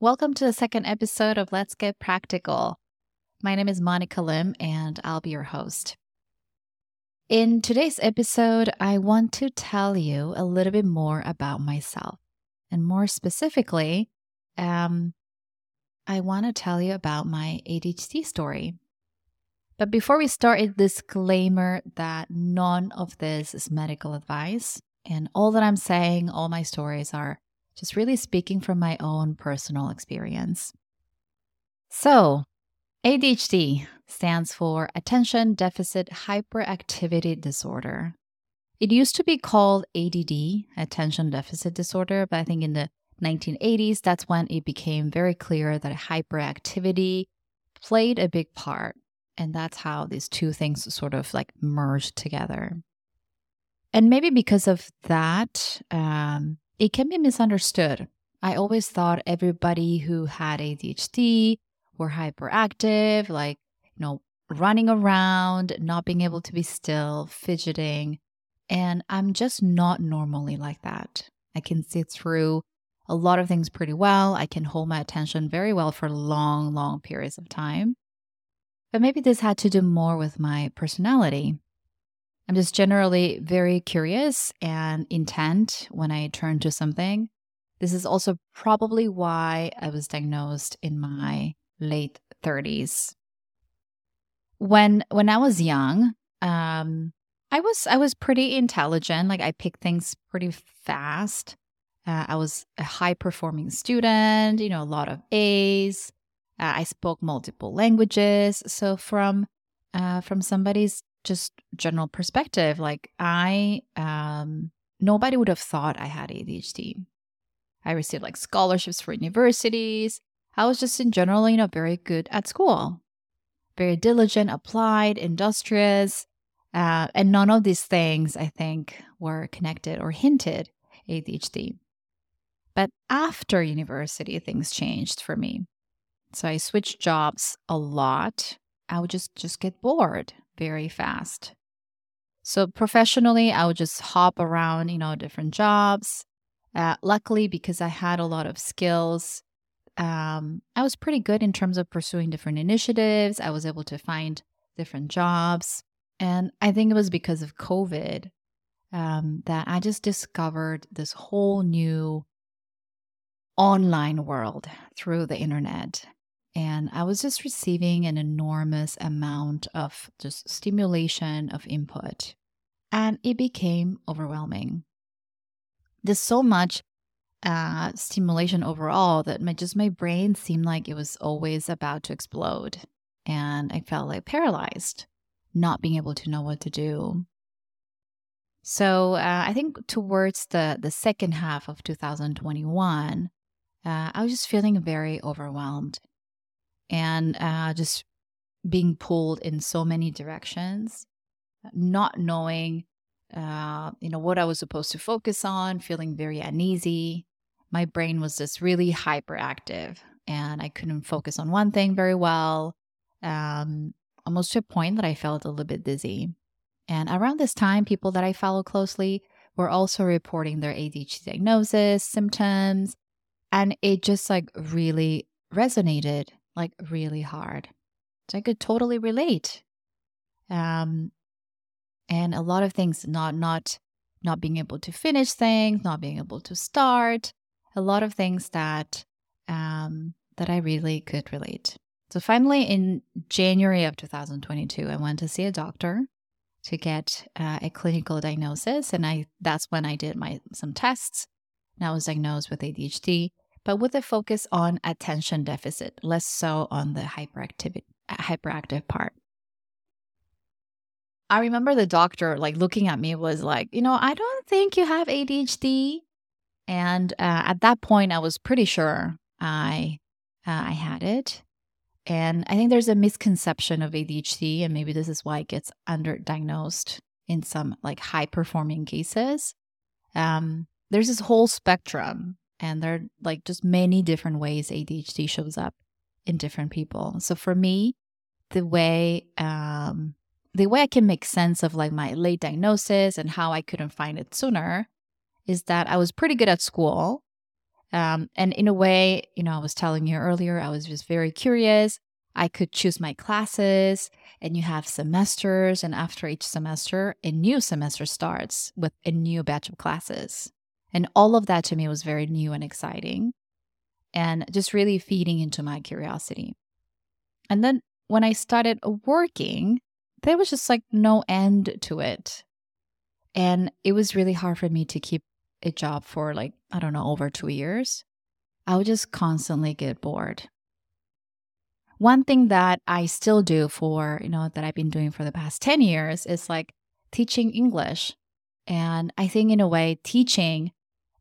Welcome to the second episode of Let's Get Practical. My name is Monica Lim, and I'll be your host. In today's episode, I want to tell you a little bit more about myself. And more specifically, um, I want to tell you about my ADHD story. But before we start, a disclaimer that none of this is medical advice. And all that I'm saying, all my stories are just really speaking from my own personal experience. So, ADHD stands for Attention Deficit Hyperactivity Disorder. It used to be called ADD, Attention Deficit Disorder, but I think in the 1980s, that's when it became very clear that hyperactivity played a big part and that's how these two things sort of like merged together. And maybe because of that, um, it can be misunderstood. I always thought everybody who had ADHD were hyperactive, like, you know, running around, not being able to be still, fidgeting. And I'm just not normally like that. I can see through a lot of things pretty well. I can hold my attention very well for long, long periods of time. But maybe this had to do more with my personality. I'm just generally very curious and intent when I turn to something. This is also probably why I was diagnosed in my late 30s. When when I was young, um, I was I was pretty intelligent. Like I picked things pretty fast. Uh, I was a high performing student. You know, a lot of A's. Uh, I spoke multiple languages. So from uh, from somebody's just general perspective, like I um, nobody would have thought I had ADHD. I received like scholarships for universities. I was just in general, you know, very good at school, very diligent, applied, industrious. Uh, and none of these things, I think, were connected or hinted ADHD. But after university, things changed for me. So I switched jobs a lot. I would just just get bored very fast. So professionally, I would just hop around, you know, different jobs. Uh, luckily, because I had a lot of skills, um, I was pretty good in terms of pursuing different initiatives. I was able to find different jobs. And I think it was because of COVID um, that I just discovered this whole new online world through the internet. And I was just receiving an enormous amount of just stimulation of input. And it became overwhelming. There's so much uh, stimulation overall that my just my brain seemed like it was always about to explode. And I felt like paralyzed, not being able to know what to do. So uh, I think towards the the second half of 2021, uh, I was just feeling very overwhelmed and uh, just being pulled in so many directions, not knowing, uh, you know, what I was supposed to focus on, feeling very uneasy. My brain was just really hyperactive, and I couldn't focus on one thing very well. Um, almost to a point that I felt a little bit dizzy. And around this time, people that I follow closely were also reporting their ADHD diagnosis, symptoms, and it just like really resonated like really hard. So I could totally relate. Um, and a lot of things not not not being able to finish things, not being able to start, a lot of things that um, that I really could relate. So finally, in January of 2022, I went to see a doctor to get uh, a clinical diagnosis, and I that's when I did my some tests. And I was diagnosed with ADHD but with a focus on attention deficit, less so on the hyperactivity, hyperactive part. I remember the doctor like looking at me was like, you know, I don't think you have ADHD. And uh, at that point, I was pretty sure I uh, I had it. And I think there's a misconception of ADHD, and maybe this is why it gets underdiagnosed in some like high performing cases. Um, there's this whole spectrum and there are like just many different ways ADHD shows up in different people. So for me, the way um, the way I can make sense of like my late diagnosis and how I couldn't find it sooner is that I was pretty good at school. Um, and in a way, you know, I was telling you earlier, I was just very curious. I could choose my classes, and you have semesters. And after each semester, a new semester starts with a new batch of classes. And all of that to me was very new and exciting and just really feeding into my curiosity. And then when I started working, there was just like no end to it. And it was really hard for me to keep a job for like, I don't know, over two years. I would just constantly get bored. One thing that I still do for, you know, that I've been doing for the past 10 years is like teaching English. And I think in a way, teaching,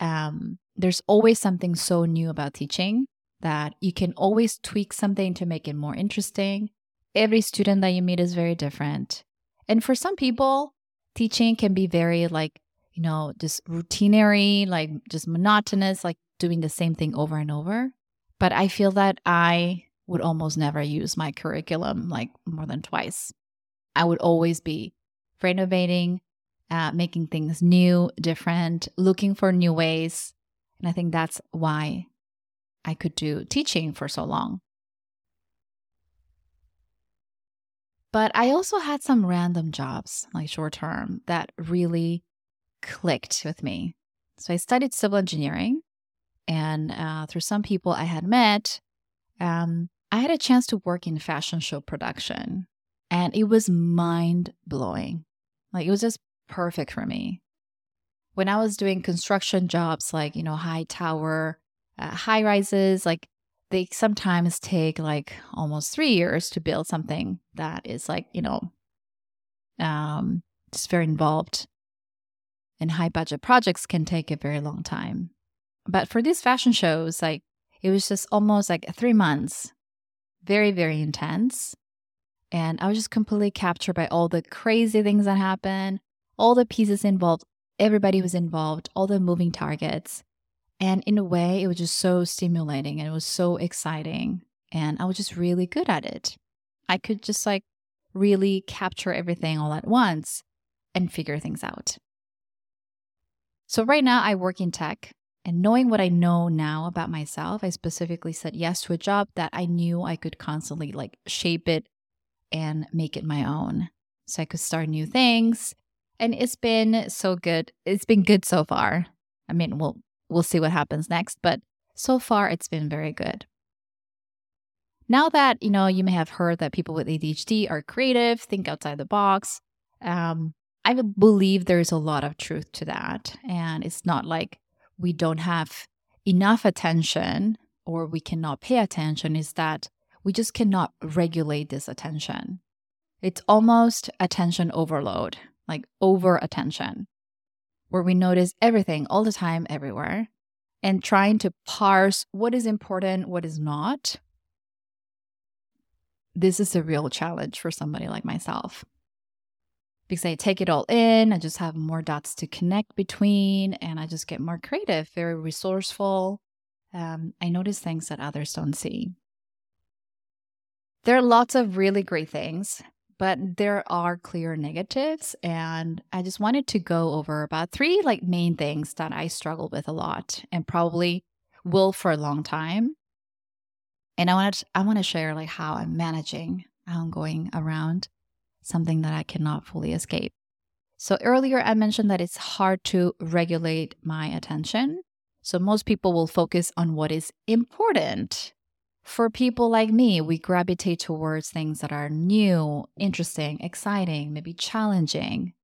um, there's always something so new about teaching that you can always tweak something to make it more interesting. Every student that you meet is very different. And for some people, teaching can be very like, you know, just routinary, like just monotonous, like doing the same thing over and over. But I feel that I would almost never use my curriculum like more than twice. I would always be renovating, uh, making things new, different, looking for new ways. And I think that's why I could do teaching for so long. But I also had some random jobs, like short term, that really clicked with me. So I studied civil engineering, and uh, through some people I had met, um, I had a chance to work in fashion show production, and it was mind blowing. Like it was just perfect for me. When I was doing construction jobs, like you know, high tower, uh, high rises, like they sometimes take like almost three years to build something that is like, you know, um, just very involved. And high budget projects can take a very long time. But for these fashion shows, like it was just almost like three months, very, very intense. And I was just completely captured by all the crazy things that happen, all the pieces involved, everybody was involved, all the moving targets. And in a way, it was just so stimulating and it was so exciting. And I was just really good at it. I could just like really capture everything all at once and figure things out. So, right now, I work in tech. And knowing what I know now about myself, I specifically said yes to a job that I knew I could constantly like shape it and make it my own. So I could start new things. And it's been so good. It's been good so far. I mean, we'll we'll see what happens next, but so far it's been very good. Now that, you know, you may have heard that people with ADHD are creative, think outside the box, um, I believe there's a lot of truth to that. And it's not like we don't have enough attention or we cannot pay attention, is that we just cannot regulate this attention. It's almost attention overload, like over attention where we notice everything all the time, everywhere, and trying to parse what is important, what is not. This is a real challenge for somebody like myself. Because I take it all in, I just have more dots to connect between, and I just get more creative, very resourceful. Um, I notice things that others don't see. There are lots of really great things but there are clear negatives and i just wanted to go over about three like main things that i struggle with a lot and probably will for a long time. And i want to i want to share like how i'm managing how i'm going around something that i cannot fully escape. So earlier i mentioned that it's hard to regulate my attention. So most people will focus on what is important for people like me, we gravitate towards things that are new, interesting, exciting, maybe challenging.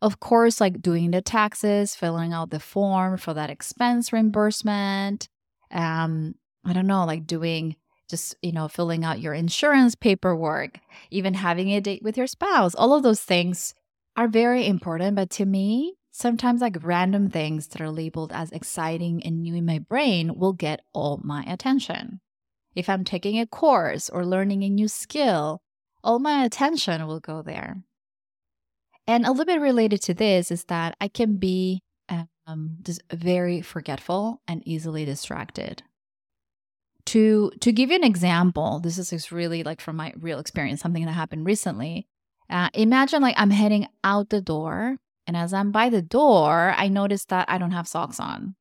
Of course, like doing the taxes, filling out the form for that expense reimbursement. Um, I don't know, like doing just, you know, filling out your insurance paperwork, even having a date with your spouse. All of those things are very important. But to me, sometimes like random things that are labeled as exciting and new in my brain will get all my attention. If I'm taking a course or learning a new skill, all my attention will go there. And a little bit related to this is that I can be um, very forgetful and easily distracted. To to give you an example, this is really like from my real experience, something that happened recently. Uh, imagine like I'm heading out the door, and as I'm by the door, I notice that I don't have socks on.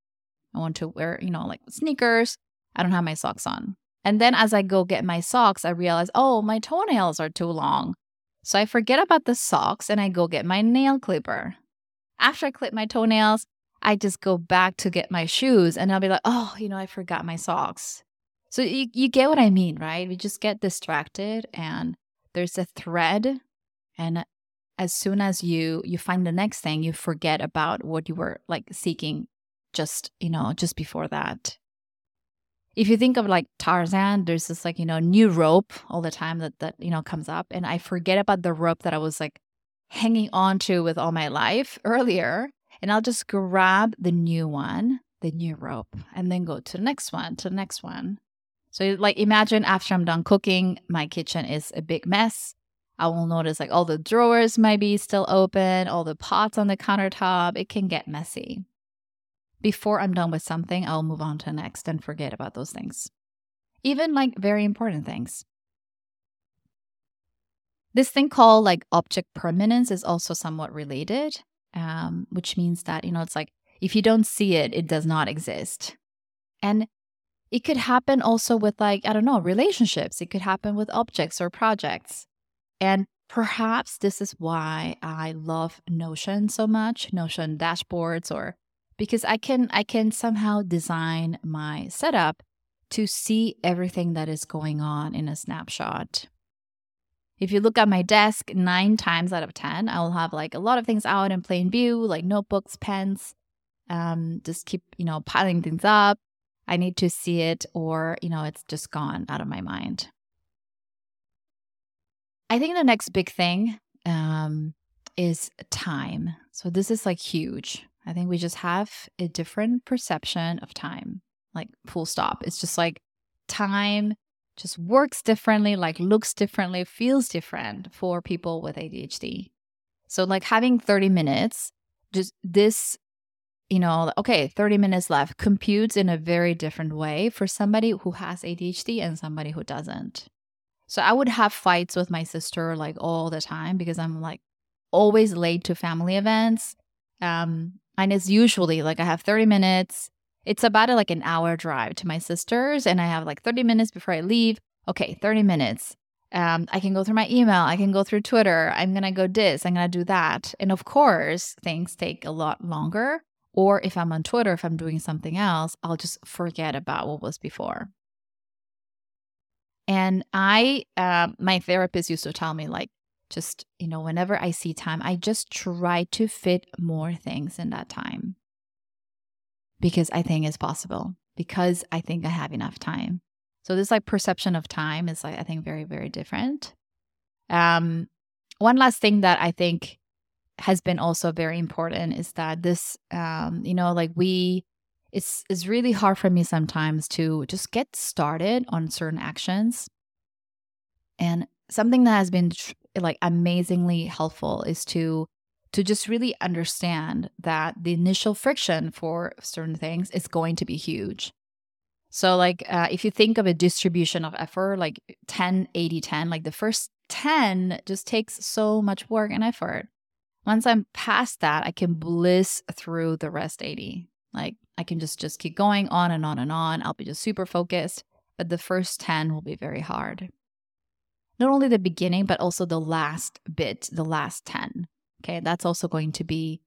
I want to wear, you know, like sneakers. I don't have my socks on. And then as I go get my socks, I realize, oh, my toenails are too long. So I forget about the socks and I go get my nail clipper. After I clip my toenails, I just go back to get my shoes and I'll be like, oh, you know, I forgot my socks. So you, you get what I mean, right? We just get distracted and there's a thread and as soon as you you find the next thing, you forget about what you were like seeking just, you know, just before that if you think of like Tarzan, there's this like, you know, new rope all the time that that, you know, comes up. And I forget about the rope that I was like hanging on to with all my life earlier. And I'll just grab the new one, the new rope, and then go to the next one, to the next one. So like imagine after I'm done cooking, my kitchen is a big mess. I will notice like all the drawers might be still open, all the pots on the countertop. It can get messy before I'm done with something, I'll move on to next and forget about those things. Even like very important things. This thing called like object permanence is also somewhat related, um, which means that, you know, it's like if you don't see it, it does not exist. And it could happen also with like, I don't know, relationships. It could happen with objects or projects. And perhaps this is why I love Notion so much, Notion dashboards or because I can I can somehow design my setup to see everything that is going on in a snapshot. If you look at my desk, nine times out of 10, I will have like a lot of things out in plain view, like notebooks, pens, um, just keep, you know, piling things up. I need to see it or, you know, it's just gone out of my mind. I think the next big thing um, is time. So this is like huge. I think we just have a different perception of time, like full stop. It's just like time just works differently, like looks differently, feels different for people with ADHD. So, like having 30 minutes, just this, you know, okay, 30 minutes left computes in a very different way for somebody who has ADHD and somebody who doesn't. So, I would have fights with my sister like all the time because I'm like always late to family events. Um, and it's usually like I have 30 minutes. It's about a, like an hour drive to my sister's, and I have like 30 minutes before I leave. Okay, 30 minutes. Um, I can go through my email. I can go through Twitter. I'm going to go this. I'm going to do that. And of course, things take a lot longer. Or if I'm on Twitter, if I'm doing something else, I'll just forget about what was before. And I, uh, my therapist used to tell me, like, just, you know, whenever I see time, I just try to fit more things in that time because I think it's possible, because I think I have enough time. So this like perception of time is like I think very very different. Um one last thing that I think has been also very important is that this um you know like we it's it's really hard for me sometimes to just get started on certain actions. And something that has been like amazingly helpful is to to just really understand that the initial friction for certain things is going to be huge. So, like, uh, if you think of a distribution of effort, like 10, 80, 10, like the first 10 just takes so much work and effort. Once I'm past that, I can bliss through the rest 80. Like, I can just just keep going on and on and on. I'll be just super focused, but the first 10 will be very hard not only the beginning, but also the last bit, the last 10. Okay. That's also going to be,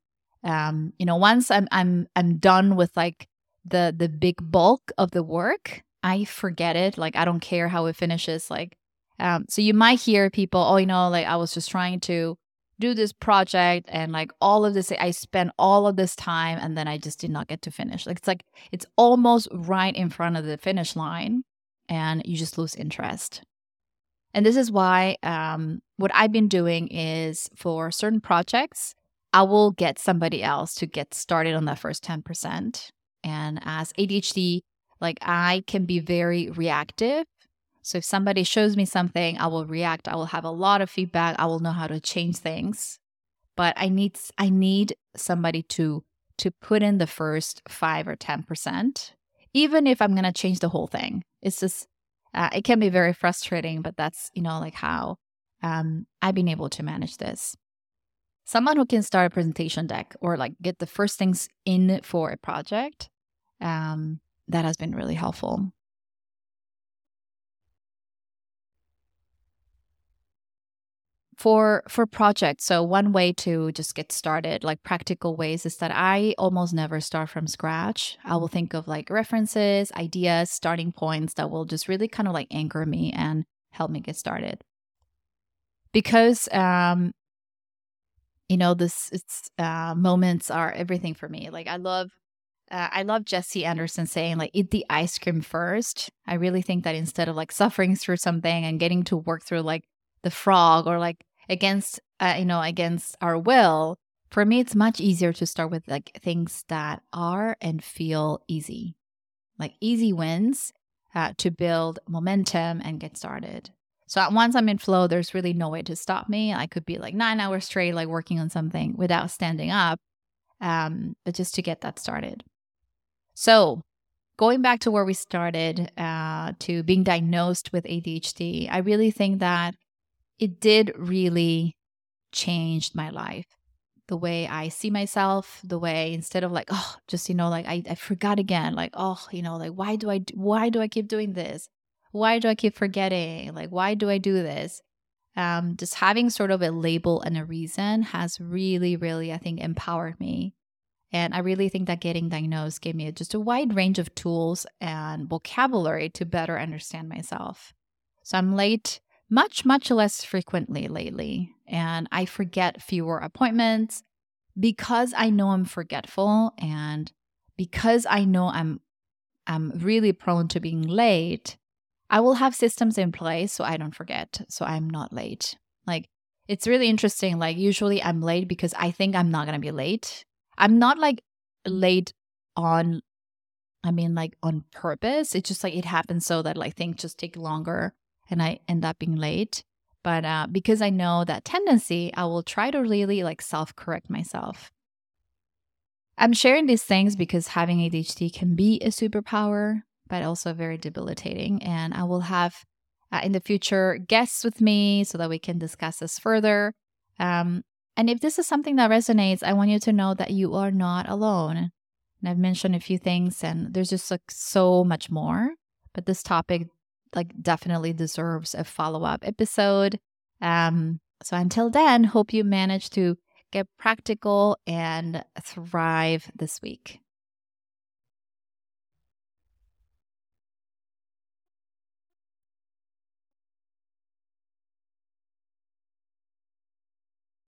um, you know, once I'm, I'm, I'm done with like the, the big bulk of the work, I forget it. Like, I don't care how it finishes. Like, um, so you might hear people, oh, you know, like I was just trying to do this project and like all of this, I spent all of this time and then I just did not get to finish. Like, it's like, it's almost right in front of the finish line and you just lose interest. And this is why um, what I've been doing is for certain projects, I will get somebody else to get started on that first 10%. And as ADHD, like I can be very reactive. So if somebody shows me something, I will react. I will have a lot of feedback. I will know how to change things. But I need I need somebody to to put in the first 5 or 10%, even if I'm going to change the whole thing. It's just uh, it can be very frustrating, but that's, you know, like how um, I've been able to manage this. Someone who can start a presentation deck or like get the first things in for a project, um, that has been really helpful. For for projects. So one way to just get started like practical ways is that i almost never start from scratch. I will think of like references ideas starting points that will just really kind of like anchor me and help me get started. Because um you know this it's uh moments are everything for me. Like i love uh, I love Jesse Anderson saying, like, eat the ice cream first. I really think that instead of like suffering through something and getting to work through like the frog or like against uh, you know against our will for me it's much easier to start with like things that are and feel easy. Like easy wins uh, to build momentum and get started. So at once i'm in flow there's really no way to stop me. I could be like nine hours straight like working on something without standing up um, but just to get that started. So going back to where we started uh, to being diagnosed with adhd i really think that it did really change my life. The way I see myself, the way instead of like, oh, just, you know, like I, I forgot again, like, oh, you know, like, why do I, why do I keep doing this? Why do I keep forgetting? Like, why do I do this? Um, just having sort of a label and a reason has really, really, I think, empowered me. And I really think that getting diagnosed gave me just a wide range of tools and vocabulary to better understand myself. So I'm late much, much less frequently lately. And I forget fewer appointments because I know I'm forgetful and because I know I'm I'm really prone to being late, I will have systems in place so I don't forget, so I'm not late. Like it's really interesting. Like usually I'm late because I think I'm not gonna be late. I'm not like late on I mean like on purpose. It's just like it happens so that like things just take longer and I end up being late. But uh, because I know that tendency, I will try to really like self correct myself. I'm sharing these things because having ADHD can be a superpower, but also very debilitating. And I will have uh, in the future guests with me so that we can discuss this further. Um, and if this is something that resonates, I want you to know that you are not alone. And I've mentioned a few things, and there's just like so much more. But this topic like definitely deserves a follow-up episode. Um, so until then, hope you manage to get practical and thrive this week.